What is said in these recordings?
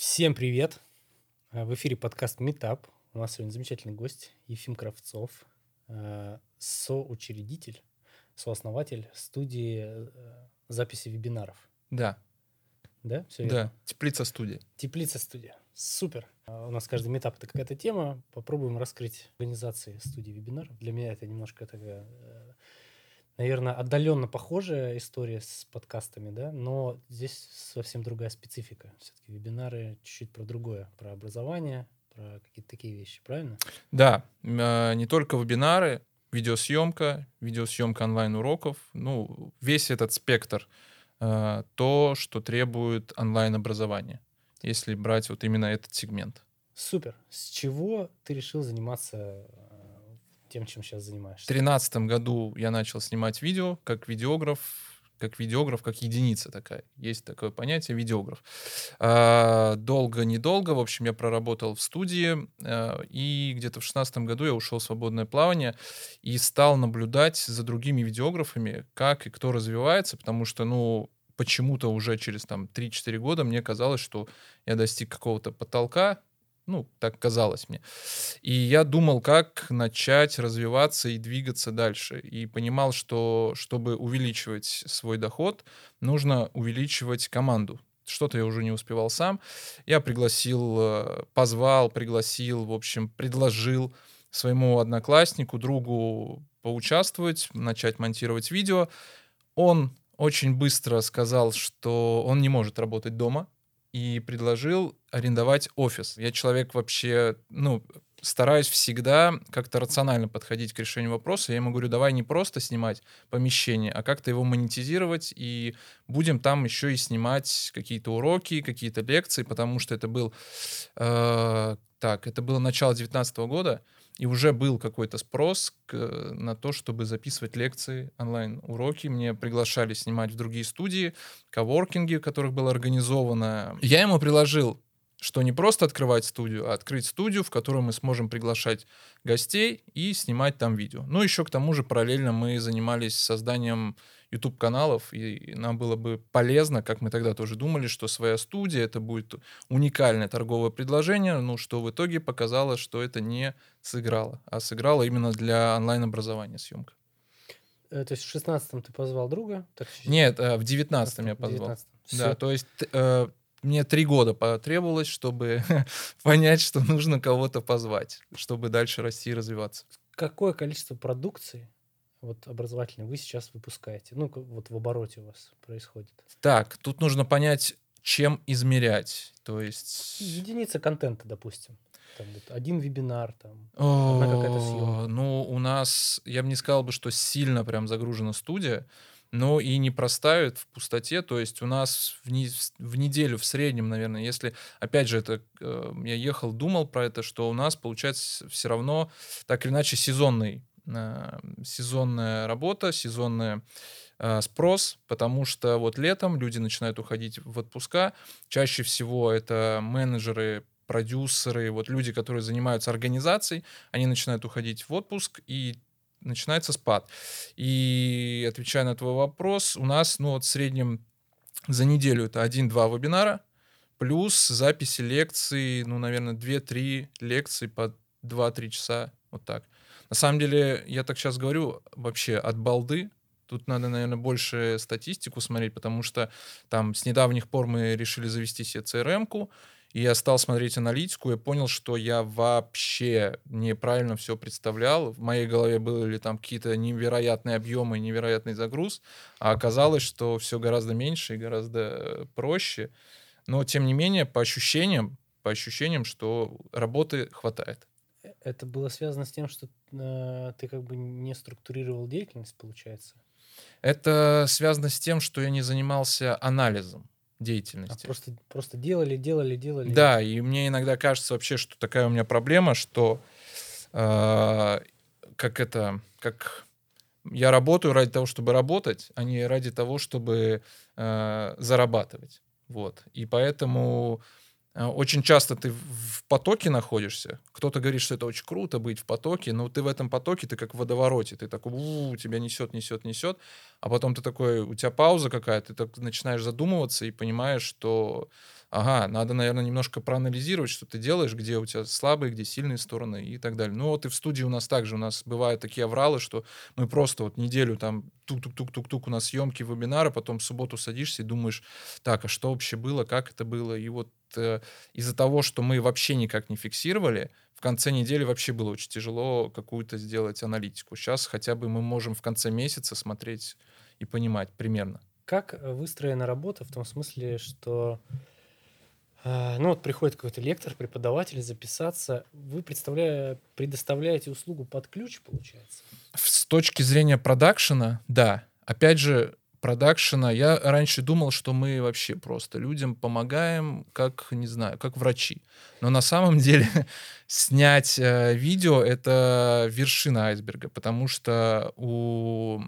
Всем привет! Э, В эфире подкаст Meetup. У нас сегодня замечательный гость Ефим Кравцов, э, соучредитель, сооснователь студии э, записи вебинаров. Да, Да, все да, теплица студия. Теплица студия. Супер. У нас каждый метап это какая-то тема. Попробуем раскрыть организации студии вебинаров. Для меня это немножко такая, наверное, отдаленно похожая история с подкастами, да, но здесь совсем другая специфика. Все-таки вебинары чуть-чуть про другое, про образование, про какие-то такие вещи, правильно? Да, а, не только вебинары, видеосъемка, видеосъемка онлайн-уроков, ну, весь этот спектр, а, то, что требует онлайн-образования, если брать вот именно этот сегмент. Супер. С чего ты решил заниматься тем, чем сейчас В занимаешься? 2013 году я начал снимать видео как видеограф, как видеограф, как единица такая. Есть такое понятие видеограф. А, Долго-недолго, в общем, я проработал в студии, а, и где-то в 2016 году я ушел в свободное плавание и стал наблюдать за другими видеографами, как и кто развивается, потому что, ну, почему-то уже через там 3-4 года мне казалось, что я достиг какого-то потолка, ну, так казалось мне. И я думал, как начать развиваться и двигаться дальше. И понимал, что чтобы увеличивать свой доход, нужно увеличивать команду. Что-то я уже не успевал сам. Я пригласил, э, позвал, пригласил, в общем, предложил своему однокласснику, другу поучаствовать, начать монтировать видео. Он очень быстро сказал, что он не может работать дома, и предложил арендовать офис. Я человек вообще, ну, стараюсь всегда как-то рационально подходить к решению вопроса. Я ему говорю, давай не просто снимать помещение, а как-то его монетизировать, и будем там еще и снимать какие-то уроки, какие-то лекции, потому что это был, э, так, это было начало 2019 года, и уже был какой-то спрос к- на то, чтобы записывать лекции, онлайн-уроки. Мне приглашали снимать в другие студии, коворкинги, в которых было организовано. Я ему предложил, что не просто открывать студию, а открыть студию, в которой мы сможем приглашать гостей и снимать там видео. Ну, еще к тому же параллельно мы занимались созданием YouTube-каналов, и нам было бы полезно, как мы тогда тоже думали, что своя студия, это будет уникальное торговое предложение, ну, что в итоге показало, что это не сыграло, а сыграло именно для онлайн-образования съемка. Э, То есть в 16-м ты позвал друга? Так, Нет, э, в 19 я позвал. 19-м. Да, то есть э, мне три года потребовалось, чтобы понять, что нужно кого-то позвать, чтобы дальше расти и развиваться. Какое количество продукции вот образовательной вы сейчас выпускаете? Ну, вот в обороте у вас происходит. Так, тут нужно понять, чем измерять. То есть... Единица контента, допустим. Там вот один вебинар, там. Одна какая-то съемка. Ну, у нас, я бы не сказал бы, что сильно прям загружена студия, но и не простают в пустоте. То есть у нас в, не- в неделю в среднем, наверное, если, опять же, это э, я ехал, думал про это, что у нас получается все равно так или иначе сезонный, сезонная работа, сезонная э, спрос, потому что вот летом люди начинают уходить в отпуска. Чаще всего это менеджеры, продюсеры, вот люди, которые занимаются организацией, они начинают уходить в отпуск, и начинается спад. И отвечая на твой вопрос, у нас, ну вот в среднем за неделю это 1-2 вебинара, плюс записи лекций, ну, наверное, 2-3 лекции по 2-3 часа, вот так. На самом деле, я так сейчас говорю вообще от балды, Тут надо, наверное, больше статистику смотреть, потому что там с недавних пор мы решили завести себе CRM-ку, и я стал смотреть аналитику, и понял, что я вообще неправильно все представлял. В моей голове были там какие-то невероятные объемы, невероятный загруз, а оказалось, что все гораздо меньше и гораздо проще. Но, тем не менее, по ощущениям, по ощущениям, что работы хватает. Это было связано с тем, что э, ты как бы не структурировал деятельность, получается. Это связано с тем, что я не занимался анализом А деятельности. просто, просто делали, делали, делали. Да, и мне иногда кажется вообще, что такая у меня проблема, что э, как это, как я работаю ради того, чтобы работать, а не ради того, чтобы э, зарабатывать. Вот. И поэтому э, очень часто ты в потоке находишься. Кто-то говорит, что это очень круто быть в потоке, но ты в этом потоке, ты как в водовороте. Ты такой, у тебя несет, несет, несет. А потом ты такой, у тебя пауза какая-то, ты так начинаешь задумываться и понимаешь, что ага, надо, наверное, немножко проанализировать, что ты делаешь, где у тебя слабые, где сильные стороны и так далее. Ну вот и в студии у нас также, у нас бывают такие авралы, что мы просто вот неделю там тук-тук-тук-тук-тук у нас съемки, вебинары, потом в субботу садишься и думаешь, так, а что вообще было, как это было, и вот э, из-за того, что мы вообще никак не фиксировали, в конце недели вообще было очень тяжело какую-то сделать аналитику. Сейчас хотя бы мы можем в конце месяца смотреть и понимать примерно. Как э, выстроена работа в том смысле, что ну вот приходит какой-то лектор, преподаватель записаться, вы предоставляете услугу под ключ, получается? С точки зрения продакшена, да. Опять же, продакшена, я раньше думал, что мы вообще просто людям помогаем, как, не знаю, как врачи. Но на самом деле снять э, видео — это вершина айсберга, потому что у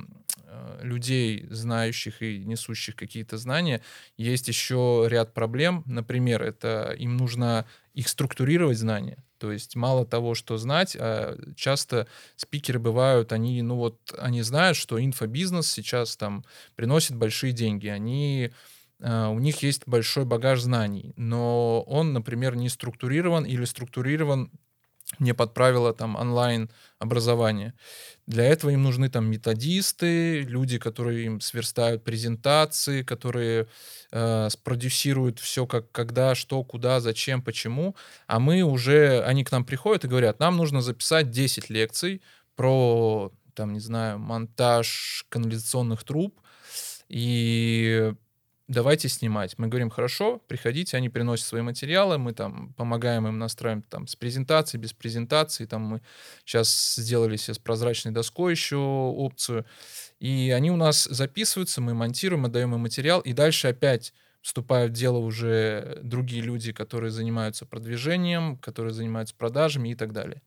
э, людей, знающих и несущих какие-то знания, есть еще ряд проблем. Например, это им нужно их структурировать знания. То есть мало того, что знать, а часто спикеры бывают, они, ну вот, они знают, что инфобизнес сейчас там приносит большие деньги, они Uh, у них есть большой багаж знаний, но он, например, не структурирован или структурирован не под правила там онлайн образования. Для этого им нужны там методисты, люди, которые им сверстают презентации, которые э, спродюсируют все, как, когда, что, куда, зачем, почему. А мы уже, они к нам приходят и говорят, нам нужно записать 10 лекций про, там, не знаю, монтаж канализационных труб. И давайте снимать. Мы говорим, хорошо, приходите, они приносят свои материалы, мы там помогаем им настраиваем там с презентацией, без презентации, там мы сейчас сделали себе с прозрачной доской еще опцию, и они у нас записываются, мы монтируем, отдаем им материал, и дальше опять вступают в дело уже другие люди, которые занимаются продвижением, которые занимаются продажами и так далее.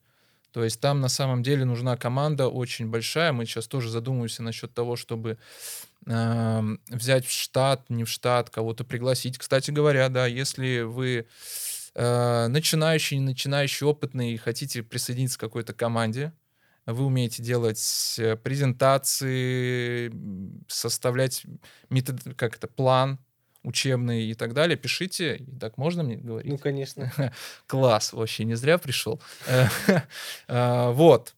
То есть там на самом деле нужна команда очень большая. Мы сейчас тоже задумываемся насчет того, чтобы э, взять в штат, не в штат, кого-то пригласить. Кстати говоря, да, если вы э, начинающий, начинающий, опытный и хотите присоединиться к какой-то команде, вы умеете делать э, презентации, составлять метод, как это, план, учебные и так далее, пишите. Так можно мне говорить? Ну, конечно. Класс, вообще не зря пришел. А, вот.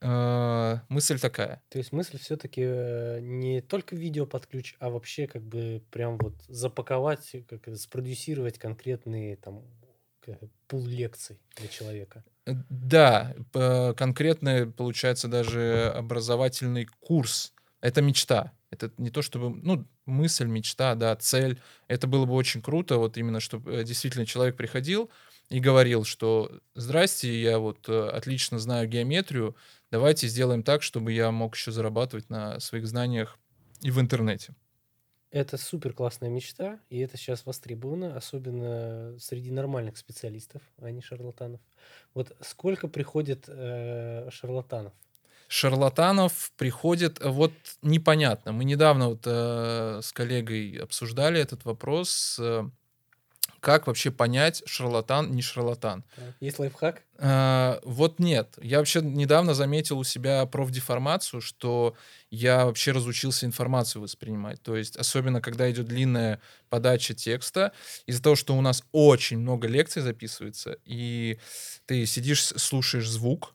А, мысль такая. То есть мысль все-таки э, не только видео под ключ, а вообще как бы прям вот запаковать, как спродюсировать конкретные там пул лекций для человека. Э, да, конкретный, получается, даже образовательный курс. Это мечта. Это не то чтобы, ну, мысль, мечта, да, цель. Это было бы очень круто, вот именно, чтобы э, действительно человек приходил и говорил, что «Здрасте, я вот э, отлично знаю геометрию, давайте сделаем так, чтобы я мог еще зарабатывать на своих знаниях и в интернете». Это супер классная мечта, и это сейчас востребовано, особенно среди нормальных специалистов, а не шарлатанов. Вот сколько приходит э, шарлатанов? Шарлатанов приходит, э, вот непонятно. Мы недавно вот э, с коллегой обсуждали этот вопрос, э, как вообще понять, шарлатан, не шарлатан. Есть лайфхак? Э, вот нет. Я вообще недавно заметил у себя профдеформацию, что я вообще разучился информацию воспринимать. То есть, особенно когда идет длинная подача текста, из-за того, что у нас очень много лекций записывается, и ты сидишь, слушаешь звук,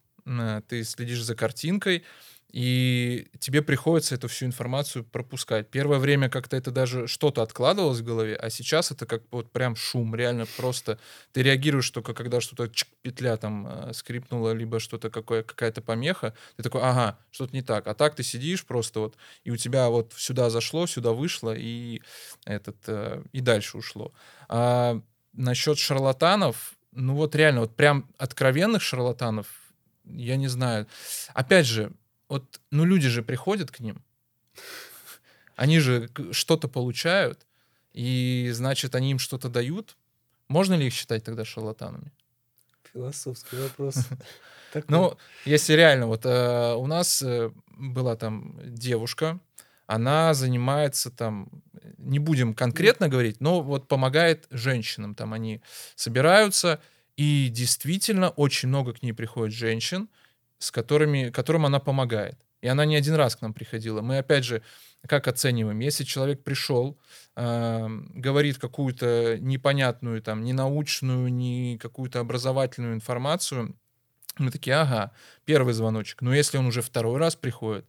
ты следишь за картинкой, и тебе приходится эту всю информацию пропускать. Первое время как-то это даже что-то откладывалось в голове, а сейчас это как вот прям шум, реально просто ты реагируешь только когда что-то петля там э, скрипнула, либо что-то какое, какая-то помеха, ты такой, ага, что-то не так. А так ты сидишь просто вот, и у тебя вот сюда зашло, сюда вышло, и этот, э, и дальше ушло. А насчет шарлатанов, ну вот реально, вот прям откровенных шарлатанов я не знаю. Опять же, вот, ну люди же приходят к ним, они же что-то получают, и значит, они им что-то дают. Можно ли их считать тогда шарлатанами? Философский вопрос. Ну, если реально, вот э, у нас э, была там девушка, она занимается там, не будем конкретно говорить, но вот помогает женщинам. Там они собираются, и действительно очень много к ней приходит женщин, с которыми, которым она помогает. И она не один раз к нам приходила. Мы, опять же, как оцениваем? Если человек пришел, э, говорит какую-то непонятную, там, не научную, не какую-то образовательную информацию, мы такие, ага, первый звоночек. Но если он уже второй раз приходит,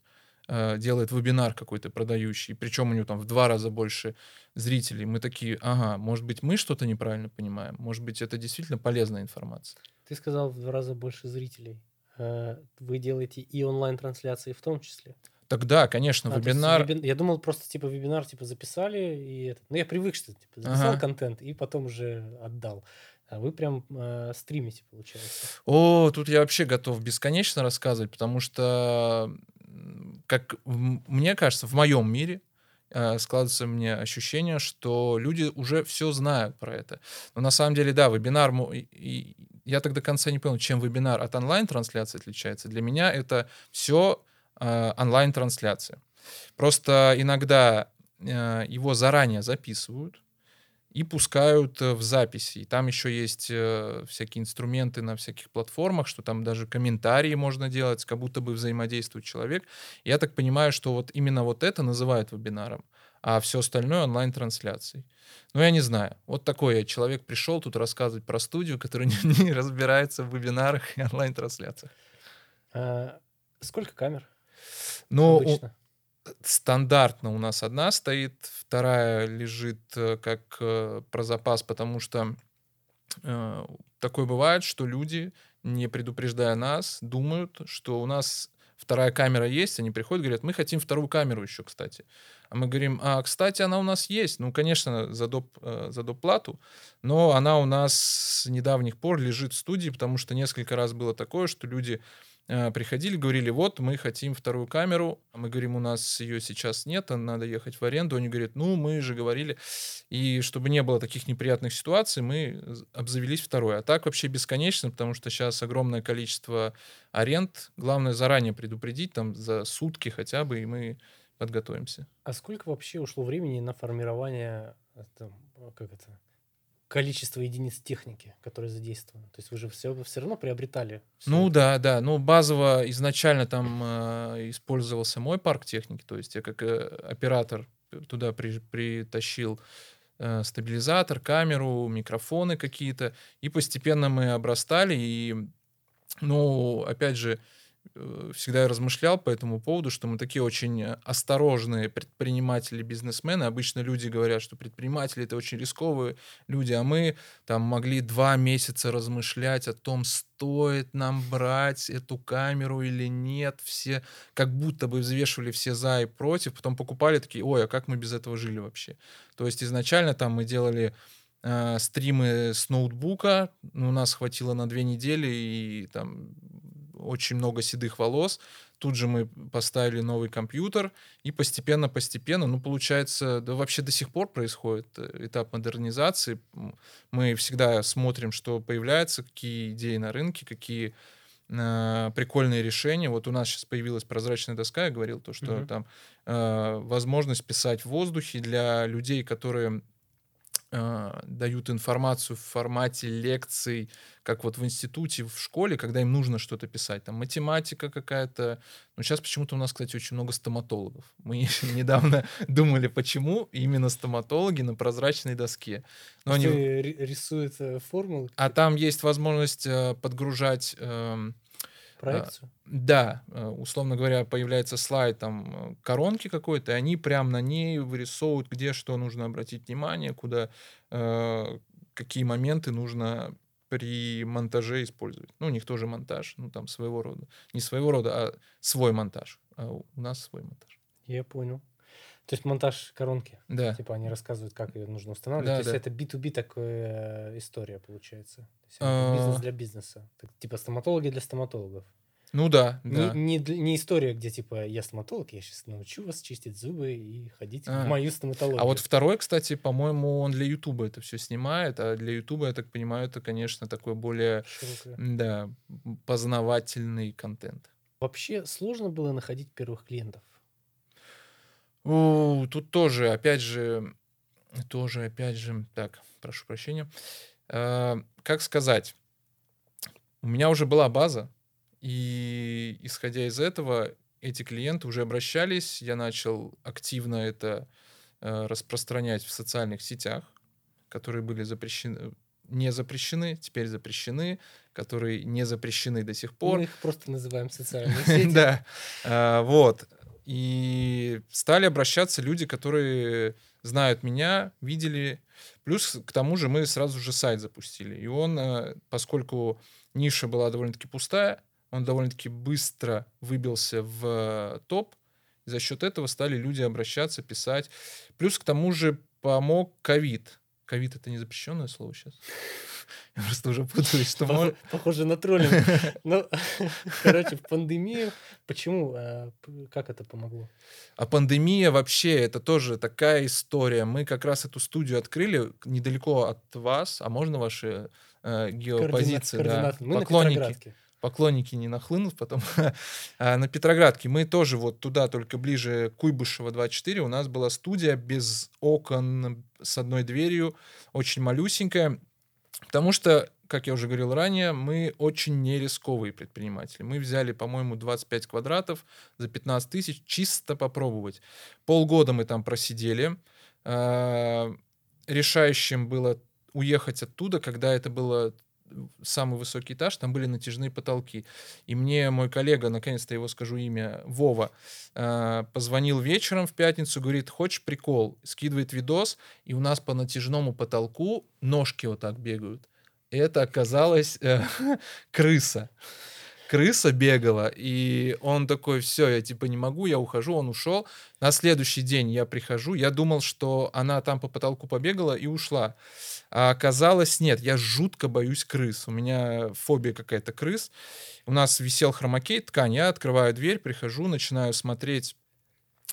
э, делает вебинар какой-то продающий, причем у него там в два раза больше зрителей, мы такие, ага, может быть, мы что-то неправильно понимаем, может быть, это действительно полезная информация. Ты сказал в два раза больше зрителей. Э, Вы делаете и онлайн-трансляции в том числе. Тогда, конечно, А, есть вебинар... вебин- Я думал, просто типа вебинар типа записали, и это... Ну, я привык, что типа записал Ага. контент и потом уже отдал. А вы прям э, стримите, получается. О, тут я вообще готов бесконечно рассказывать, потому что, как мне кажется, в моем мире э, складывается мне ощущение, что люди уже все знают про это. Но на самом деле, да, вебинар... я так до конца не понял, чем вебинар от онлайн-трансляции отличается. Для меня это все онлайн-трансляция. Просто иногда э, его заранее записывают, и пускают э, в записи. И там еще есть э, всякие инструменты на всяких платформах, что там даже комментарии можно делать, как будто бы взаимодействует человек. Я так понимаю, что вот именно вот это называют вебинаром, а все остальное онлайн-трансляцией. Ну, я не знаю. Вот такой я человек пришел тут рассказывать про студию, которая не, не разбирается в вебинарах и онлайн-трансляциях. А, сколько камер Но у- обычно? Стандартно у нас одна стоит, вторая лежит э, как э, про запас, потому что э, такое бывает, что люди, не предупреждая нас, думают, что у нас вторая камера есть, они приходят, говорят, мы хотим вторую камеру еще, кстати. А мы говорим, а, кстати, она у нас есть. Ну, конечно, за, доп, э, за доплату, но она у нас с недавних пор лежит в студии, потому что несколько раз было такое, что люди приходили, говорили, вот, мы хотим вторую камеру. Мы говорим, у нас ее сейчас нет, а надо ехать в аренду. Они говорят, ну, мы же говорили. И чтобы не было таких неприятных ситуаций, мы обзавелись второй. А так вообще бесконечно, потому что сейчас огромное количество аренд. Главное заранее предупредить, там, за сутки хотя бы, и мы подготовимся. А сколько вообще ушло времени на формирование э, там, э, как это, количества единиц техники, которые задействованы? То есть вы же все, все равно приобретали. всё Ну это. да, да. Ну базово изначально там э, использовался мой парк техники, то есть я как э, оператор туда при- притащил э, стабилизатор, камеру, микрофоны какие-то, и постепенно мы обрастали. И, ну, опять же, э, всегда я размышлял по этому поводу, что мы такие очень э, осторожные предприниматели, бизнесмены. Обычно люди говорят, что предприниматели это очень рисковые люди, а мы там могли два месяца размышлять о том, стоит нам брать эту камеру или нет. Все как будто бы взвешивали все за и против, потом покупали такие, ой, а как мы без этого жили вообще? То есть изначально там мы делали э, стримы с ноутбука, у нас хватило на две недели, и там очень много седых волос. Тут же мы поставили новый компьютер, и постепенно-постепенно, ну, получается, да вообще до сих пор происходит э, этап модернизации. Мы всегда смотрим, что появляется, какие идеи на рынке, какие э, прикольные решения. Вот у нас сейчас появилась прозрачная доска, я говорил то, что Мгм. там э, возможность писать в воздухе для людей, которые э, дают информацию в формате лекций, как вот в институте, в школе, когда им нужно что-то писать. Там математика какая-то. Ну, сейчас почему-то у нас, кстати, очень много стоматологов. Мы недавно думали, почему именно стоматологи на прозрачной доске. Но они... ри- рисует э, формулы, А там есть возможность э, подгружать... проекцию. да, э, условно говоря, появляется слайд там э, коронки какой-то, и они прям на ней вырисовывают, где что нужно обратить внимание, куда э, какие моменты нужно при монтаже использовать. Ну, у них тоже монтаж, ну там своего рода. Не своего рода, а свой монтаж. А у нас свой монтаж. Я понял. То есть монтаж коронки. Да. Типа они рассказывают, как ее нужно устанавливать. Да, То есть да. это B2B такая история получается. Есть А. бизнес для бизнеса. Так, типа стоматологи для стоматологов. Ну да, да. Не, не, история, где типа я стоматолог, я сейчас научу вас чистить зубы и ходить А. в мою стоматологию. А вот второй, кстати, по-моему, он для Ютуба это все снимает, а для Ютуба, я так понимаю, это, конечно, такой более, да, познавательный контент. Вообще сложно было находить первых клиентов. У, тут тоже, опять же, тоже, опять же, так, прошу прощения. Э, как сказать? У меня уже была база, и исходя из этого, эти клиенты уже обращались, я начал активно это э, распространять в социальных сетях, которые были запрещены, не запрещены, теперь запрещены, которые не запрещены до сих пор. Мы их просто называем социальные сети. Да, А, вот. И стали обращаться люди, которые знают меня, видели. Плюс к тому же мы сразу же сайт запустили. И он, э, поскольку ниша была довольно-таки пустая, он довольно-таки быстро выбился в топ. За счет этого стали люди обращаться, писать. Плюс к тому же помог ковид. Ковид это не запрещенное слово сейчас. Я просто уже путаюсь, что Пох- мож- Похоже на троллинг. Ну, короче, в пандемию... Почему? п- Как это помогло? А пандемия вообще это тоже такая история. Мы как раз эту студию открыли недалеко от вас. А можно ваши э, геопозиции? да? Мы Поклонники. Поклонники не нахлынут потом. А на Петроградке мы тоже вот туда, только ближе Куйбышева 24, у нас была студия без окон, с одной дверью, очень малюсенькая. Потому что, как я уже говорил ранее, мы очень нерисковые предприниматели. Мы взяли, по-моему, 25 квадратов за 15 тысяч чисто попробовать. Полгода мы там просидели. А, Решающим было уехать оттуда, когда это было самый высокий этаж, там были натяжные потолки. И мне мой коллега, наконец-то его скажу имя, Вова, э, позвонил вечером в пятницу, говорит, хочешь прикол? Скидывает видос, и у нас по натяжному потолку ножки вот так бегают. Это оказалась э, крыса. Крыса бегала, и он такой, все, я типа не могу, я ухожу, он ушел. На следующий день я прихожу, я думал, что она там по потолку побегала и ушла. А оказалось, нет, я жутко боюсь крыс. У меня фобия какая-то крыс. У нас висел хромакей, ткань. Я открываю дверь, прихожу, начинаю смотреть,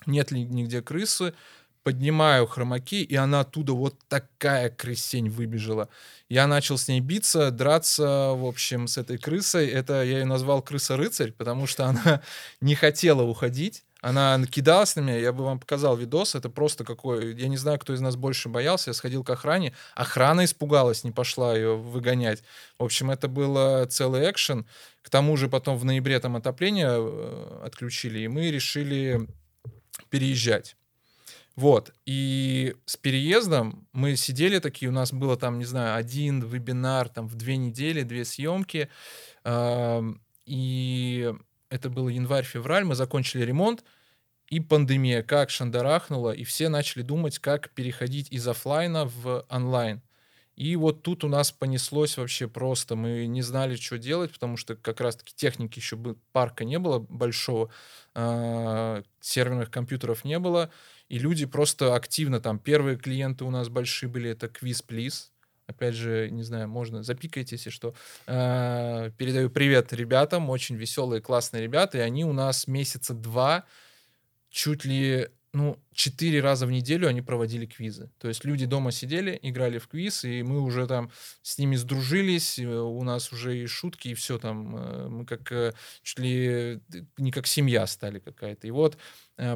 нет ли нигде крысы. Поднимаю хромакей, и она оттуда вот такая крысень выбежала. Я начал с ней биться, драться, в общем, с этой крысой. Это я ее назвал крыса-рыцарь, потому что она не хотела уходить. Она кидалась на меня, я бы вам показал видос, это просто какой... Я не знаю, кто из нас больше боялся, я сходил к охране, охрана испугалась, не пошла ее выгонять. В общем, это был целый экшен. К тому же потом в ноябре там отопление э, отключили, и мы решили переезжать. Вот. И с переездом мы сидели такие, у нас было там, не знаю, один вебинар там в две недели, две съемки. эм, И это был январь-февраль, мы закончили ремонт, и пандемия как шандарахнула, и все начали думать, как переходить из оффлайна в онлайн. И вот тут у нас понеслось вообще просто. Мы не знали, что делать, потому что как раз-таки техники еще бы, парка не было большого, а, серверных компьютеров не было, и люди просто активно там. Первые клиенты у нас большие были, это Quiz Please. Опять же, не знаю, можно запикать, если что. А, Передаю привет ребятам, очень веселые, классные ребята, и они у нас месяца два чуть ли, ну, четыре раза в неделю они проводили квизы. То есть люди дома сидели, играли в квиз, и мы уже там с ними сдружились, э, у нас уже и шутки, и все там. э, Мы как э, чуть ли не как семья стали какая-то. И вот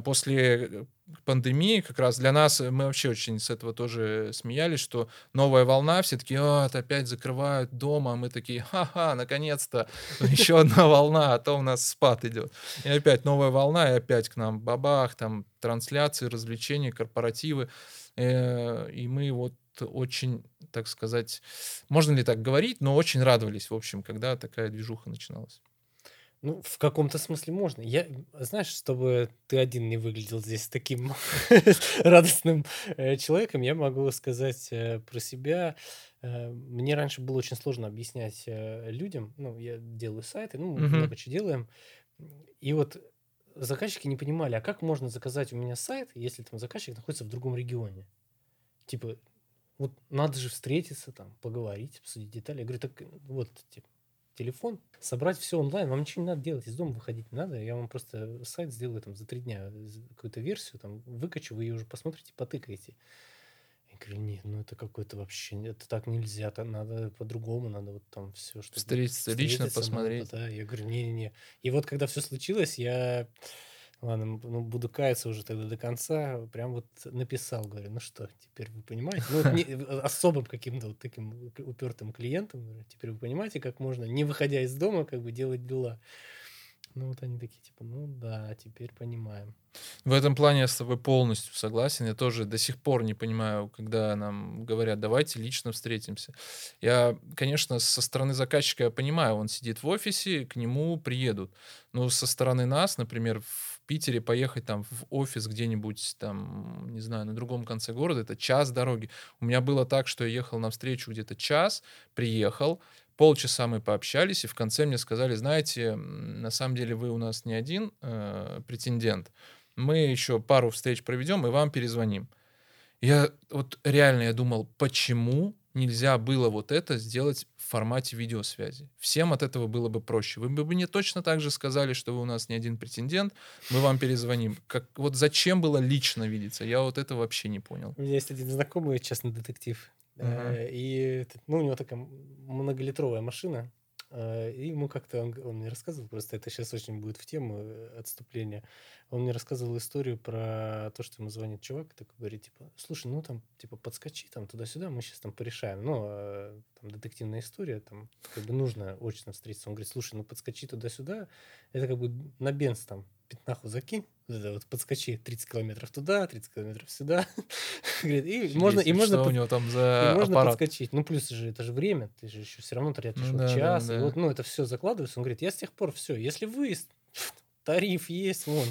после пандемии как раз для нас, э, мы вообще очень с этого тоже смеялись, что новая волна, все такие, «А, это опять закрывают дома, а мы такие, ха-ха, наконец-то, еще одна волна, а то у нас спад идет. И опять новая волна, и опять к нам бабах, там трансляции, развлечения, корпоративы. Э, И мы вот очень, так сказать, можно ли так говорить, но очень радовались, в общем, когда такая движуха начиналась. Ну, в каком-то смысле можно. Я, знаешь, чтобы ты один не выглядел здесь таким радостным э, человеком, я могу сказать э, про себя. Э, Мне раньше было очень сложно объяснять людям. Ну, я делаю сайты, ну, много чего делаем. И вот заказчики не понимали, а как можно заказать у меня сайт, если там заказчик находится в другом регионе? Типа, вот надо же встретиться, там, поговорить, обсудить детали. Я говорю, так вот, типа, телефон, собрать все онлайн, вам ничего не надо делать, из дома выходить не надо, я вам просто сайт сделаю там за три дня, какую-то версию, там, выкачу, вы ее уже посмотрите, потыкаете. Я говорю, нет, ну это какой-то вообще, это так нельзя, это надо по-другому, надо вот там все, что Встретиться лично, посмотреть. Да, я говорю, не-не-не. И вот когда все случилось, я, ладно, ну, буду каяться уже тогда до конца, прям вот написал, говорю, ну что, теперь вы понимаете, ну, вот не- э, особым каким-то вот таким упертым клиентам, говорю, теперь вы понимаете, как можно, не выходя из дома, как бы делать дела. Ну вот они такие, типа, ну да, теперь понимаем. В этом плане я с тобой полностью согласен. Я тоже до сих пор не понимаю, когда нам говорят, давайте лично встретимся. Я, конечно, со стороны заказчика я понимаю, он сидит в офисе, к нему приедут. Но со стороны нас, например, в Питере поехать там в офис где-нибудь там, не знаю, на другом конце города, это час дороги. У меня было так, что я ехал на встречу где-то час, приехал, Полчаса мы пообщались, и в конце мне сказали, знаете, на самом деле вы у нас не один э, претендент, мы еще пару встреч проведем и вам перезвоним. Я вот реально я думал, почему нельзя было вот это сделать в формате видеосвязи. Всем от этого было бы проще. Вы бы мне точно так же сказали, что вы у нас не один претендент, мы вам перезвоним. Как, вот зачем было лично видеться? Я вот это вообще не понял. У меня есть один знакомый частный детектив. Uh-huh. И ну, у него такая многолитровая машина. Э, и ему как-то, он, он мне рассказывал, просто это сейчас очень будет в тему э, отступления. Он мне рассказывал историю про то, что ему звонит чувак, и такой говорит, типа, слушай, ну там, типа, подскочи там туда-сюда, мы сейчас там порешаем. Ну, а, там детективная история, там, как бы нужно очно встретиться. Он говорит, слушай, ну подскочи туда-сюда, это как бы на бенз там пятнаху закинь, вот, подскочи 30 километров туда, 30 километров сюда. Говорит, и можно, и можно, что у него там за и можно аппарат? подскочить. Ну, плюс же это же время, ты же еще все равно тратишь Ну вот да, да, час. да. И вот, ну, это все закладывается. Он говорит, я с тех пор все, если выезд, тариф есть, вон,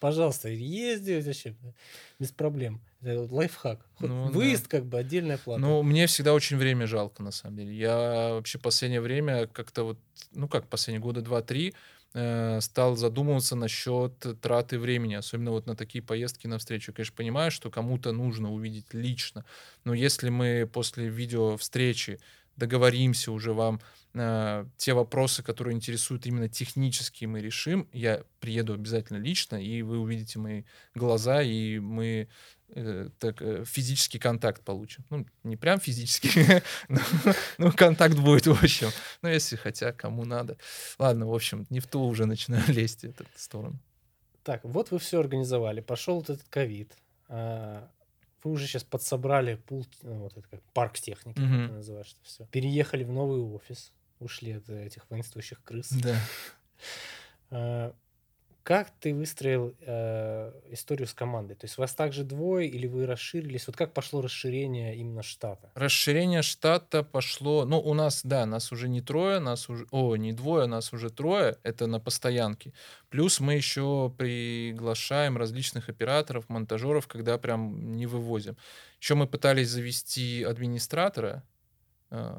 пожалуйста, езди вообще без проблем. Это вот лайфхак. Ну да. выезд как бы отдельная плата. Ну, мне всегда очень время жалко, на самом деле. Я вообще последнее время как-то вот, ну как, последние года два-три э, стал задумываться насчет траты времени, особенно вот на такие поездки на встречу. Конечно, понимаю, что кому-то нужно увидеть лично, но если мы после видео встречи договоримся уже вам э, те вопросы, которые интересуют именно технически, мы решим, я приеду обязательно лично, и вы увидите мои глаза, и мы э, так, э, физический контакт получим. Ну, не прям физический, но, контакт будет, в общем. Ну, если хотя, кому надо. Ладно, в общем, не в ту уже начинаю лезть в эту сторону. Так, вот вы все организовали, пошел вот этот ковид. а, Вы уже сейчас подсобрали пул, ну, вот это как парк техники, как Мгм. ты называешь это все. Переехали в новый офис, ушли от этих воинствующих крыс. Да. Как ты выстроил э, историю с командой? То есть вас также двое или вы расширились? Вот как пошло расширение именно штата? Расширение штата пошло, ну, у нас, да, нас уже не трое, нас уже, о, не двое, нас уже трое, это на постоянке. Плюс мы еще приглашаем различных операторов, монтажеров, когда прям не вывозим. Еще мы пытались завести администратора,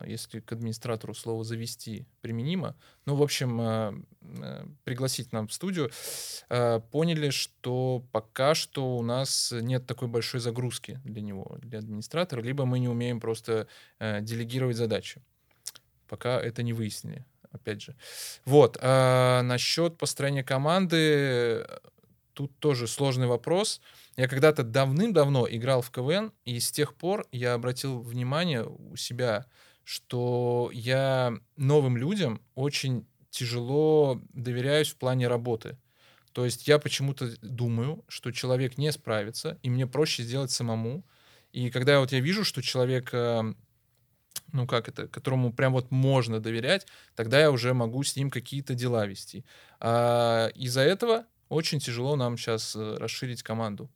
если к администратору слово «завести» применимо. Ну, в общем, э, э, пригласить нам в студию. Э, Поняли, что пока что у нас нет такой большой загрузки для него, для администратора, либо мы не умеем просто э, делегировать задачи. Пока это не выяснили, опять же. Вот. А насчет построения команды, э, тут тоже сложный вопрос. Я когда-то давным-давно играл в КВН, и с тех пор я обратил внимание у себя, что я новым людям очень тяжело доверяюсь в плане работы. То есть я почему-то думаю, что человек не справится, и мне проще сделать самому. И когда вот я вижу, что человек, э, ну как это, которому прям вот можно доверять, тогда я уже могу с ним какие-то дела вести. А из-за этого очень тяжело нам сейчас расширить команду.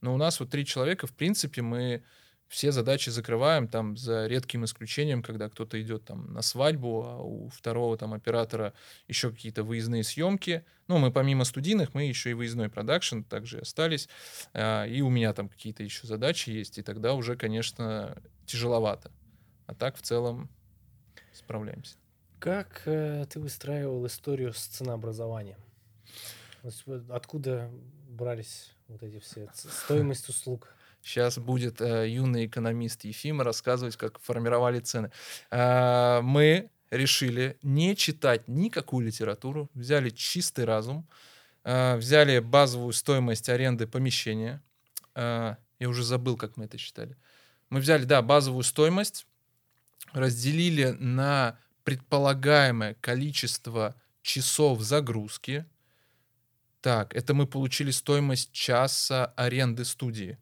Но у нас вот три человека, в принципе, мы все задачи закрываем, там, за редким исключением, когда кто-то идет там на свадьбу, а у второго там оператора еще какие-то выездные съемки. Ну, мы помимо студийных, мы еще и выездной продакшн также остались. А, И у меня там какие-то еще задачи есть, и тогда уже, конечно, тяжеловато. А так в целом справляемся. Как э, ты выстраивал историю с ценообразованием? Откуда брались вот эти все стоимость услуг? Сейчас будет э, юный экономист Ефима рассказывать, как формировали цены. А, мы решили не читать никакую литературу, взяли чистый разум, а, взяли базовую стоимость аренды помещения. А, я уже забыл, как мы это считали. Мы взяли, да, базовую стоимость, разделили на предполагаемое количество часов загрузки. Так, это мы получили стоимость часа аренды студии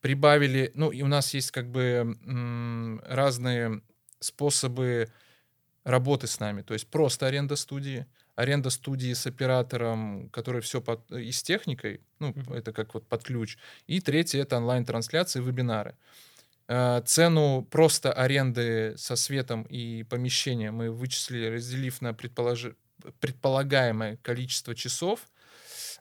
прибавили, ну, и у нас есть как бы м, разные способы работы с нами. То есть просто аренда студии, аренда студии с оператором, который все под, и с техникой, ну, Мгм. это как вот под ключ. И третье — это онлайн-трансляции, вебинары. Э, Цену просто аренды со светом и помещения мы вычислили, разделив на предположи- предполагаемое количество часов.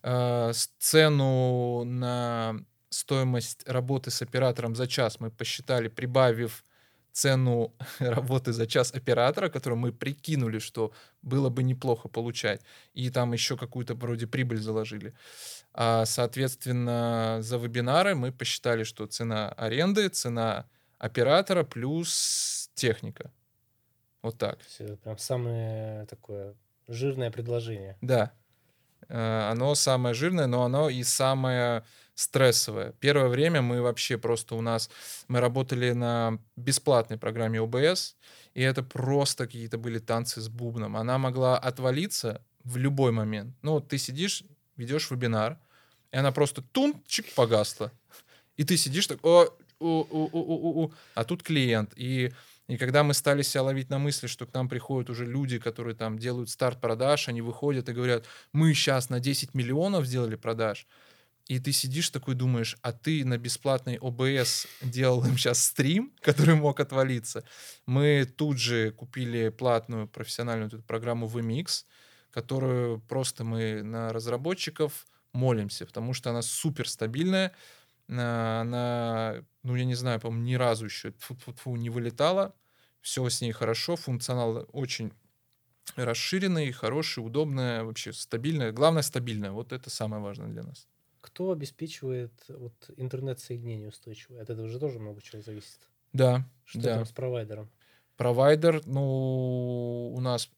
Э, Цену на стоимость работы с оператором за час мы посчитали, прибавив цену работы за час оператора, которую мы прикинули, что было бы неплохо получать, и там еще какую-то вроде прибыль заложили. А, соответственно, за вебинары мы посчитали, что цена аренды, цена оператора плюс техника. Вот так. Это прям самое такое жирное предложение. Да. Э, Оно самое жирное, но оно и самое стрессовое. Первое время мы вообще просто у нас... Мы работали на бесплатной программе OBS, и это просто какие-то были танцы с бубном. Она могла отвалиться в любой момент. Ну, ты сидишь, ведешь вебинар, и она просто тун-чик погасла. И ты сидишь так, о, у, у, у, у, у, а тут клиент. И, и когда мы стали себя ловить на мысли, что к нам приходят уже люди, которые там делают старт продаж, они выходят и говорят, мы сейчас на 10 миллионов сделали продаж, и ты сидишь такой думаешь, а ты на бесплатной ОБС делал им сейчас стрим, который мог отвалиться. Мы тут же купили платную профессиональную программу VMix, которую просто мы на разработчиков молимся, потому что она супер стабильная, на- она, ну я не знаю, по-моему, ни разу еще тьфу-тьфу-тьфу, не вылетала, все с ней хорошо, функционал очень расширенный, хороший, удобная, вообще стабильная. Главное, стабильная. Вот это самое важное для нас. Кто обеспечивает вот интернет-соединение устойчивое? От этого же тоже много чего зависит. Да, Что да. там с провайдером? Провайдер, ну, у нас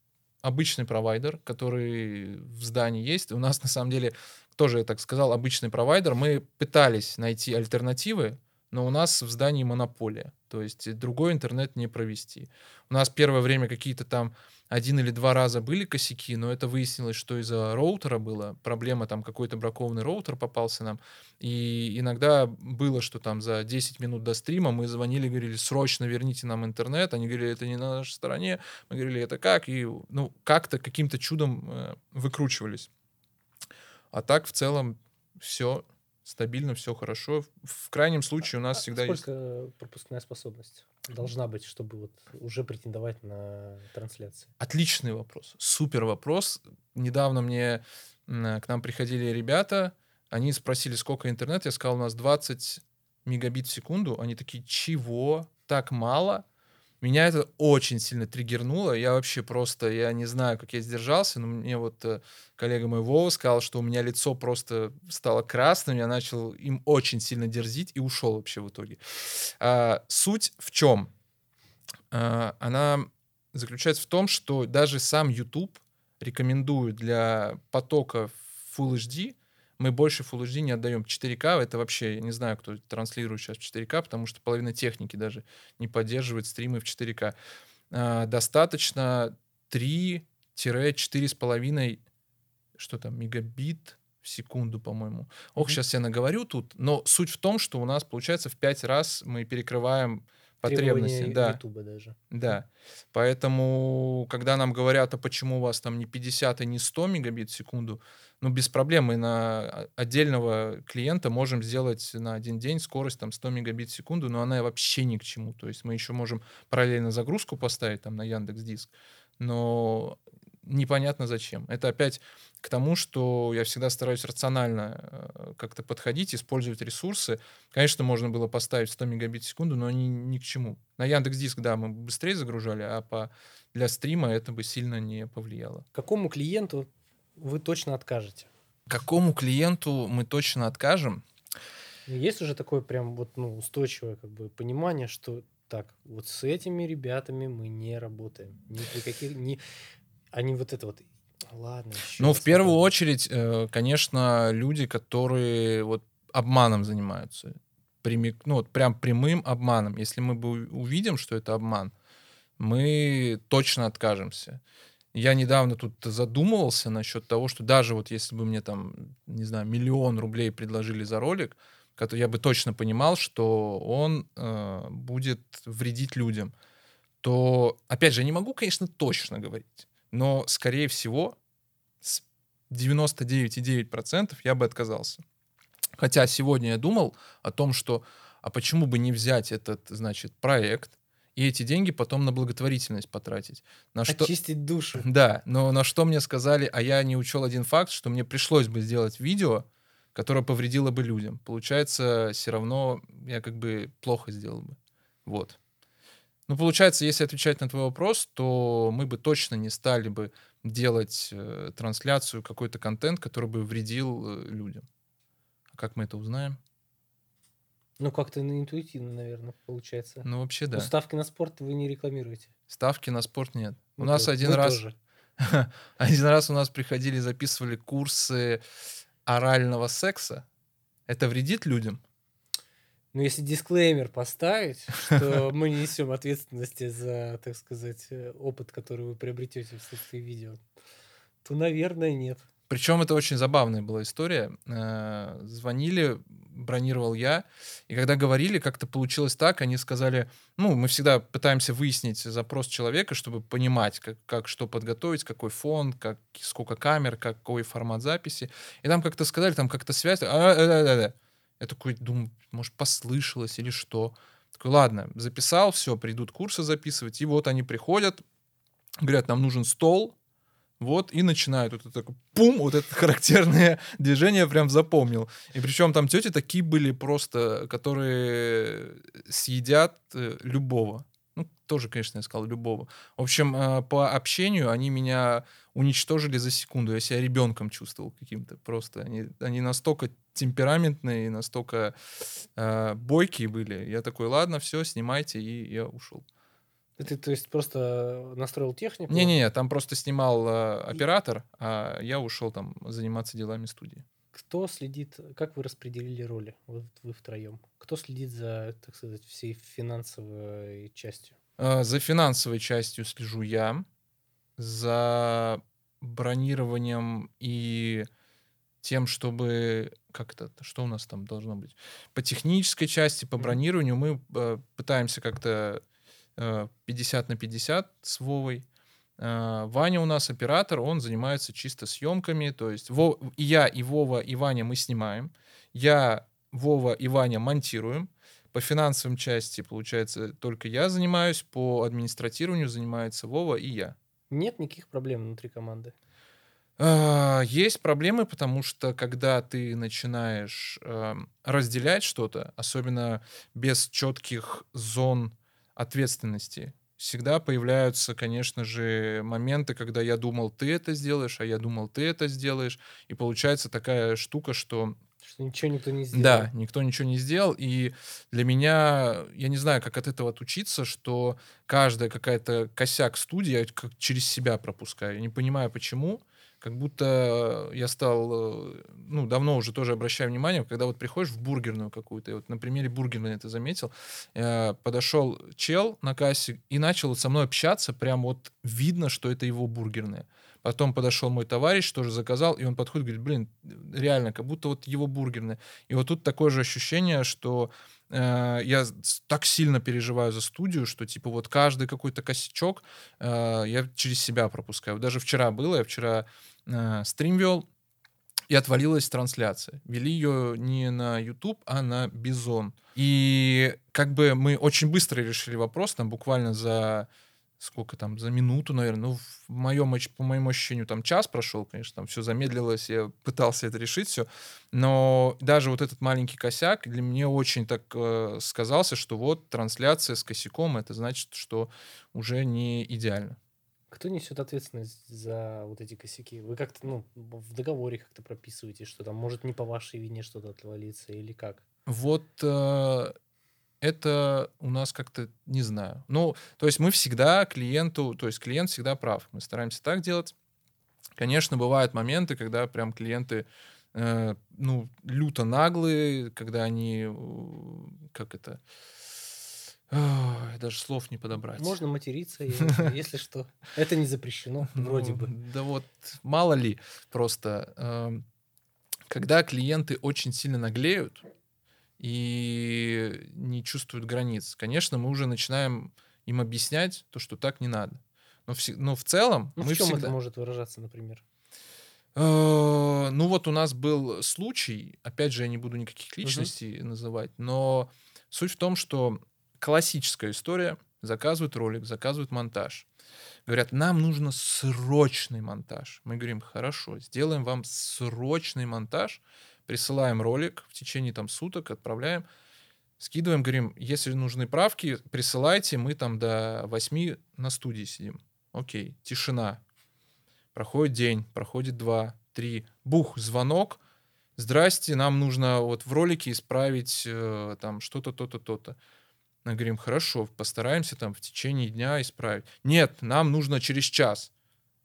обычный провайдер, который в здании есть. У нас, на самом деле, тоже, я так сказал, обычный провайдер. Мы пытались найти альтернативы, но у нас в здании монополия. То есть другой интернет не провести. У нас первое время какие-то там один или два раза были косяки, но это выяснилось, что из-за роутера была проблема, там какой-то бракованный роутер попался нам. И иногда было, что там за 10 минут до стрима мы звонили, говорили, срочно верните нам интернет. Они говорили, это не на нашей стороне. Мы говорили, это как? И ну, как-то каким-то чудом э, выкручивались. А так в целом все стабильно, все хорошо. В- В крайнем случае у нас А всегда есть... Сколько пропускная способность должна быть, чтобы вот уже претендовать на трансляции? Отличный вопрос, супер вопрос. Недавно мне к нам приходили ребята, они спросили, сколько интернет, я сказал, у нас 20 мегабит в секунду. Они такие, чего? Так мало? Меня это очень сильно триггернуло. Я вообще просто, я не знаю, как я сдержался, но мне вот э, коллега мой Вова сказал, что у меня лицо просто стало красным, я начал им очень сильно дерзить и ушел вообще в итоге. А, суть в чем? А, она заключается в том, что даже сам YouTube рекомендует для потока Full HD мы больше Full HD не отдаем. 4К это вообще, я не знаю, кто транслирует сейчас в 4К, потому что половина техники даже не поддерживает стримы в 4К. А, достаточно 3-4,5 что там, мегабит в секунду, по-моему. Ох, Мгм. сейчас я наговорю тут, но суть в том, что у нас, получается, в 5 раз мы перекрываем потребности. Да. Ютуба даже. Да. Поэтому, когда нам говорят, а почему у вас там не 50 и не 100 мегабит в секунду, ну, без проблем мы на отдельного клиента можем сделать на один день скорость там 100 мегабит в секунду, но она вообще ни к чему. То есть мы еще можем параллельно загрузку поставить там на Яндекс Диск, но непонятно зачем. Это опять к тому, что я всегда стараюсь рационально э, как-то подходить, использовать ресурсы. Конечно, можно было поставить 100 мегабит в секунду, но они ни к чему. На Яндекс Диск, да, мы быстрее загружали, а по, для стрима это бы сильно не повлияло. Какому клиенту вы точно откажете? Какому клиенту мы точно откажем? Ну, Есть уже такое прям вот ну, устойчивое как бы понимание, что так, вот с этими ребятами мы не работаем. Ни при каких... Ни... Они вот это вот... Ладно, Ну, в первую очередь, э, конечно, люди, которые вот обманом занимаются. Прями- ну, вот прям прямым обманом. Если мы бы увидим, что это обман, мы точно откажемся. Я недавно тут задумывался насчет того, что даже вот если бы мне там, не знаю, миллион рублей предложили за ролик, который я бы точно понимал, что он э, будет вредить людям, то, опять же, я не могу, конечно, точно говорить, но, скорее всего, 99,9% я бы отказался. Хотя сегодня я думал о том, что а почему бы не взять этот, значит, проект, и эти деньги потом на благотворительность потратить. На что... Очистить душу. Да, но на что мне сказали, а я не учел один факт, что мне пришлось бы сделать видео, которое повредило бы людям. Получается, все равно я как бы плохо сделал бы. Вот. Ну, получается, если отвечать на твой вопрос, то мы бы точно не стали бы делать э, трансляцию, какой-то контент, который бы вредил э, людям. А как мы это узнаем? Ну, как-то интуитивно, наверное, получается. Ну, вообще, да. Но ставки на спорт вы не рекламируете. Ставки на спорт нет. У нас то, один раз... один раз у нас приходили, записывали курсы орального секса. Это вредит людям? Ну, если дисклеймер поставить, что мы не несем ответственности за, так сказать, э, опыт, который вы приобретете вследствие видео, то, наверное, нет. Причем это очень забавная была история. Э, звонили, бронировал я, и когда говорили, как-то получилось так, они сказали, ну, мы всегда пытаемся выяснить запрос человека, чтобы понимать, как, как что подготовить, какой фон, как, сколько камер, какой формат записи. И там как-то сказали, там как-то связь, а, а, а. Я такой думаю, может, послышалось или что. Такой, ладно, записал, все, придут курсы записывать, и вот они приходят, говорят, нам нужен стол, вот, и начинают вот это такое, пум, вот это характерное движение прям запомнил. И причем там тети такие были просто, которые съедят э, любого. Ну, тоже, конечно, я сказал любого. В общем, э, по общению они меня уничтожили за секунду. Я себя ребенком чувствовал каким-то просто. Они, они настолько темпераментные, настолько э, бойкие были. Я такой, ладно, все, снимайте, и я ушел. Ты, то есть, просто настроил технику? Не-не-не, там просто снимал э, оператор, а я ушел там заниматься делами студии. Кто следит, как вы распределили роли, вот вы втроем? Кто следит за, так сказать, всей финансовой частью? Э, за финансовой частью слежу я, за бронированием и тем, чтобы как это, что у нас там должно быть? По технической части, по бронированию мы э, пытаемся как-то 50 на 50 с Вовой. А, Ваня у нас оператор, он занимается чисто съемками, то есть Вов, и я, и Вова, и Ваня мы снимаем, я, Вова и Ваня монтируем, по финансовым части, получается, только я занимаюсь, по администратированию занимается Вова и я. Нет никаких проблем внутри команды? А, есть проблемы, потому что когда ты начинаешь э, разделять что-то, особенно без четких зон ответственности. Всегда появляются, конечно же, моменты, когда я думал, ты это сделаешь, а я думал, ты это сделаешь. И получается такая штука, что что ничего никто не сделал. Да, никто ничего не сделал. И для меня, я не знаю, как от этого отучиться, что каждая какая-то косяк студии я как через себя пропускаю. Я не понимаю, почему как будто я стал, э, ну, давно уже тоже обращаю внимание, когда вот приходишь в бургерную какую-то, и вот на примере бургерной это заметил, э, подошел чел на кассе и начал со мной общаться, прям вот видно, что это его бургерная. Потом подошел мой товарищ, тоже заказал, и он подходит, говорит, блин, реально, как будто вот его бургерная. И вот тут такое же ощущение, что э, я так сильно переживаю за студию, что типа вот каждый какой-то косячок э, я через себя пропускаю. Даже вчера было, я вчера э, стрим вел, и отвалилась трансляция. Вели ее не на YouTube, а на Бизон. И как бы мы очень быстро решили вопрос, там буквально за сколько там, за минуту, наверное, ну, в моем, по моему ощущению, там час прошел, конечно, там все замедлилось, я пытался это решить все, но даже вот этот маленький косяк для меня очень так э, сказался, что вот трансляция с косяком, это значит, что уже не идеально. Кто несет ответственность за вот эти косяки? Вы как-то, ну, в договоре как-то прописываете, что там может не по вашей вине что-то отвалиться или как? Вот э, это у нас как-то, не знаю. Ну, то есть мы всегда клиенту, то есть клиент всегда прав. Мы стараемся так делать. Конечно, бывают моменты, когда прям клиенты, э, ну, люто наглые, когда они, э, как это, Ой, даже слов не подобрать. Можно материться, если что. Это не запрещено, вроде бы. Ну, да вот, мало ли, просто, эм, когда клиенты очень сильно наглеют и не чувствуют границ, конечно, мы уже начинаем им объяснять то, что так не надо. Но в, но в целом ну, мы в чем всегда... это может выражаться, например? Э, Ну вот у нас был случай, опять же, я не буду никаких личностей называть, но суть в том, что классическая история, заказывают ролик, заказывают монтаж. Говорят, нам нужно срочный монтаж. Мы говорим, хорошо, сделаем вам срочный монтаж, присылаем ролик в течение там суток, отправляем, скидываем, говорим, если нужны правки, присылайте, мы там до 8 на студии сидим. Окей, тишина. Проходит день, проходит два, три. Бух, звонок. Здрасте, нам нужно вот в ролике исправить э, там что-то, то-то, то-то. Мы говорим, хорошо, постараемся там в течение дня исправить. Нет, нам нужно через час.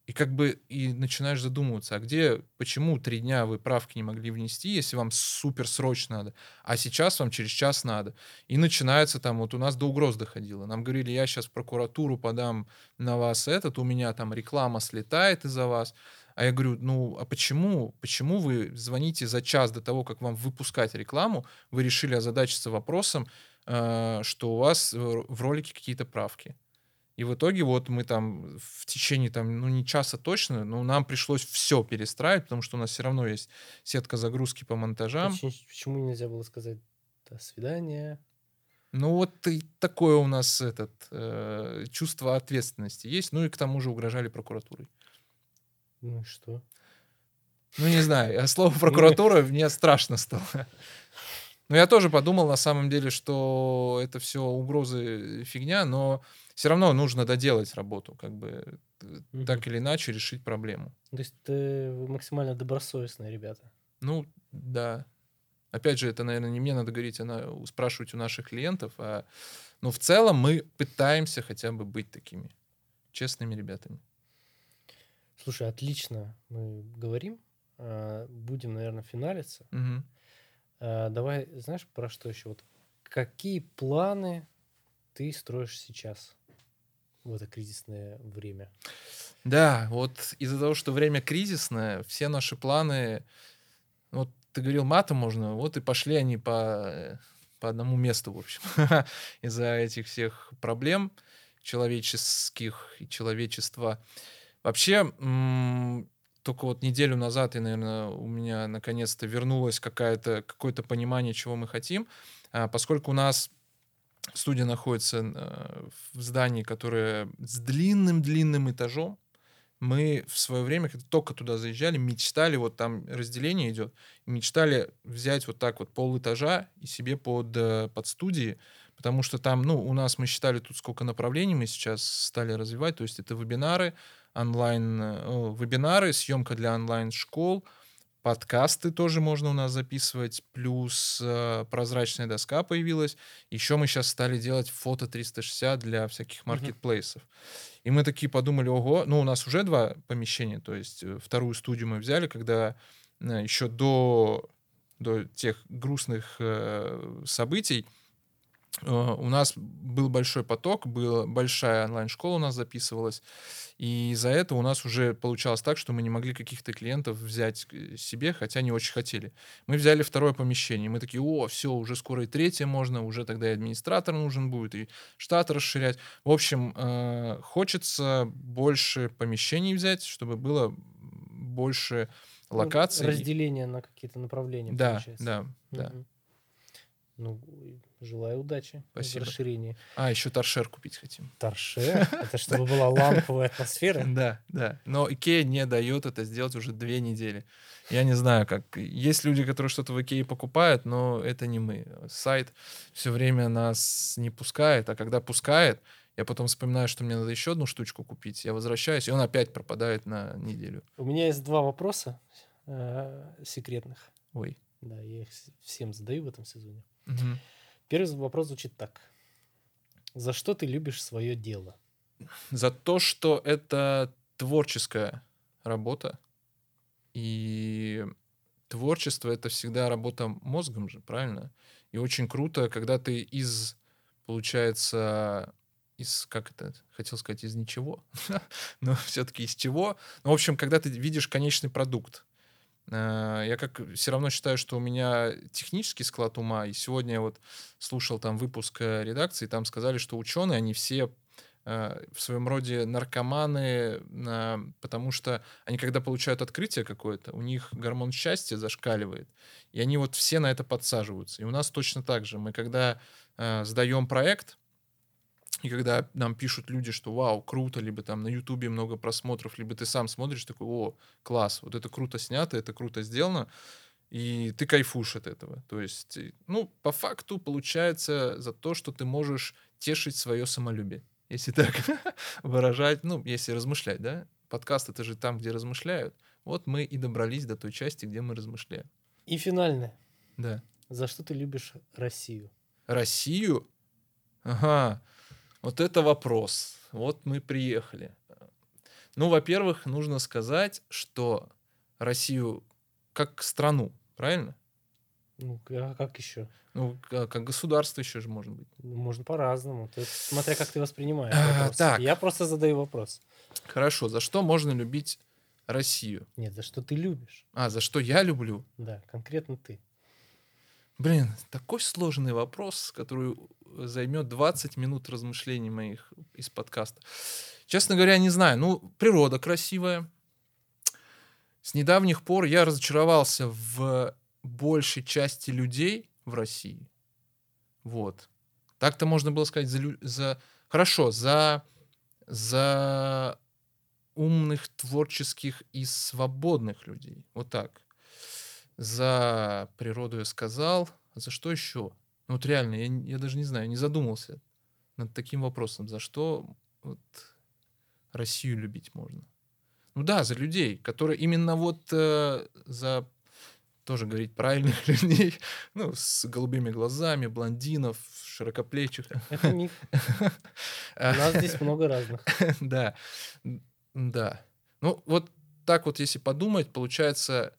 И как бы и начинаешь задумываться, а где, почему три дня вы правки не могли внести, если вам супер срочно надо, а сейчас вам через час надо. И начинается там, вот у нас до угроз доходило. Нам говорили, я сейчас в прокуратуру подам на вас этот, у меня там реклама слетает из-за вас. А я говорю, ну, а почему, почему вы звоните за час до того, как вам выпускать рекламу, вы решили озадачиться вопросом, что у вас в ролике какие-то правки? И в итоге вот мы там в течение там, ну не часа точно, но нам пришлось все перестраивать, потому что у нас все равно есть сетка загрузки по монтажам. Почему, почему нельзя было сказать до свидания? Ну вот и такое у нас этот э, чувство ответственности есть. Ну и к тому же угрожали прокуратурой. Ну и что? Ну не знаю, а слово прокуратура мне страшно стало. Но я тоже подумал на самом деле, что это все угрозы фигня, но все равно нужно доделать работу, как бы э, так или иначе решить проблему. То есть ты максимально добросовестные ребята. Ну, да. Опять же, это, наверное, не мне надо говорить, а на- спрашивать у наших клиентов. А, но в целом мы пытаемся хотя бы быть такими честными ребятами. Слушай, отлично мы говорим. А, Будем, наверное, финалиться. Мгм. А, Давай, знаешь, про что еще? Вот какие планы ты строишь сейчас в это кризисное время? Да, вот из-за того, что время кризисное, все наши планы, вот ты говорил, матом можно, вот и пошли они по, по одному месту, в общем, из-за этих всех проблем человеческих и человечества. Вообще, только вот неделю назад, и, наверное, у меня наконец-то вернулось какое-то понимание, чего мы хотим, А, поскольку у нас студия находится э, в здании, которое с длинным-длинным этажом, мы в свое время, когда только туда заезжали, мечтали, вот там разделение идет, мечтали взять вот так вот пол этажа и себе под, э, под студии, потому что там, ну, у нас мы считали тут сколько направлений мы сейчас стали развивать, то есть это вебинары, онлайн, э, съемка для онлайн-школ, подкасты тоже можно у нас записывать, плюс э, прозрачная доска появилась. Еще мы сейчас стали делать фото 360 для всяких маркетплейсов. И мы такие подумали, ого, ну у нас уже два помещения, то есть э, вторую студию мы взяли, когда э, еще до, до тех грустных э, событий у нас был большой поток, была большая онлайн-школа у нас записывалась, и из-за этого у нас уже получалось так, что мы не могли каких-то клиентов взять к себе, хотя не очень хотели. Мы взяли второе помещение, мы такие, о, все, уже скоро и третье можно, уже тогда и администратор нужен будет, и штат расширять. В общем, э, хочется больше помещений взять, чтобы было больше Ну, локаций. Разделение на какие-то направления. Да, получается. да, да. Мгм. Ну, желаю удачи Спасибо. в расширении. А, еще торшер купить хотим. Торше, это чтобы была ламповая атмосфера. Да, да. Но Икея не дает это сделать уже две недели. Я не знаю, как. Есть люди, которые что-то в Икее покупают, но это не мы. Сайт все время нас не пускает, а когда пускает, я потом вспоминаю, что мне надо еще одну штучку купить. Я возвращаюсь, и он опять пропадает на неделю. У меня есть два вопроса э, секретных. Ой. Да, я их всем задаю в этом сезоне. Мгм. Первый вопрос звучит так. За что ты любишь свое дело? За то, что это творческая работа. И творчество это всегда работа мозгом же, правильно? И очень круто, когда ты из, получается, из, как это, хотел сказать, из ничего, но все-таки из чего. Ну, в общем, когда ты видишь конечный продукт. Э, Я как все равно считаю, что у меня технический склад ума, и сегодня я вот слушал там выпуск э, редакции, там сказали, что ученые, они все э, в своем роде наркоманы, потому что они, когда получают открытие какое-то, у них гормон счастья зашкаливает, и они вот все на это подсаживаются. И у нас точно так же. Мы когда сдаем проект, и когда нам пишут люди, что вау, круто, либо там на Ютубе много просмотров, либо ты сам смотришь, такой, о, класс, вот это круто снято, это круто сделано, и ты кайфуешь от этого. То есть, ну, по факту получается за то, что ты можешь тешить свое самолюбие. Если так выражать, ну, если размышлять, да? Подкаст — это же там, где размышляют. Вот мы и добрались до той части, где мы размышляем. И финальное. Да. За что ты любишь Россию? Россию? Ага. Вот это вопрос. Вот мы приехали. Ну, во-первых, нужно сказать, что Россию как страну, правильно? Ну, а как еще? Ну, как, как государство еще же может быть. Можно по-разному. Смотря как ты воспринимаешь А, вопрос. так. Я просто задаю вопрос. Хорошо, за что можно любить Россию? Нет, за что ты любишь? А, за что я люблю? Да, конкретно ты. Блин, такой сложный вопрос, который займет 20 минут размышлений моих из подкаста. Честно говоря, не знаю. Ну, природа красивая. С недавних пор я разочаровался в большей части людей в России. Вот. Так-то можно было сказать за, за... Хорошо, за... За умных, творческих и свободных людей. Вот так. За природу я сказал. А за что еще? Ну вот реально, я, я даже не знаю, не задумался над таким вопросом. За что вот Россию любить можно? Ну да, за людей, которые именно вот э, за тоже говорить правильных людей, ну, с голубыми глазами, блондинов, широкоплечих. Это миф. У нас здесь много разных. Да, да. Ну, вот так вот, если подумать, получается,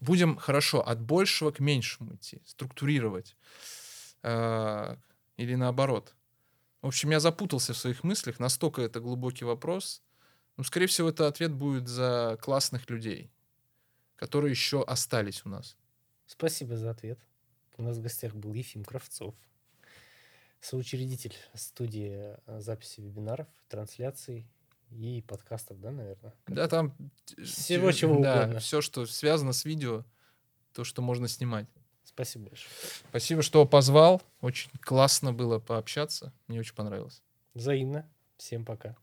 будем хорошо от большего к меньшему идти, структурировать. А, Или наоборот. В общем, я запутался в своих мыслях, настолько это глубокий вопрос. Ну, скорее всего, это ответ будет за классных людей, которые еще остались у нас. Спасибо за ответ. У нас в гостях был Ефим Кравцов, соучредитель студии э, записи вебинаров, трансляций и подкастов, да, наверное? Да, там... Всего чего угодно. Все, что связано с видео, то, что можно снимать. Спасибо большое. Спасибо, что позвал. Очень классно было пообщаться. Мне очень понравилось. Взаимно. Всем пока.